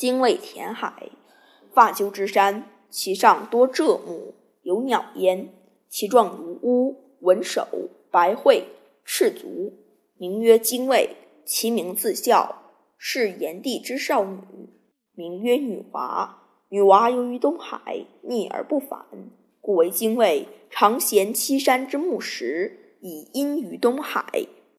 精卫填海，发丘之山，其上多柘木，有鸟焉，其状如乌，文首，白喙，赤足，名曰精卫，其名自孝，是炎帝之少女，名曰女娃。女娃游于东海，溺而不返，故为精卫，常衔西山之木石，以堙于东海。